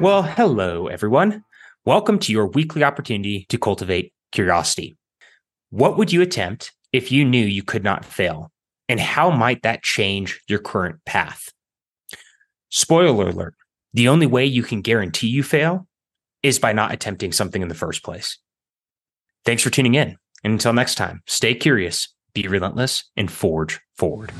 Well, hello, everyone. Welcome to your weekly opportunity to cultivate curiosity. What would you attempt if you knew you could not fail? And how might that change your current path? Spoiler alert the only way you can guarantee you fail is by not attempting something in the first place. Thanks for tuning in. And until next time, stay curious, be relentless, and forge forward.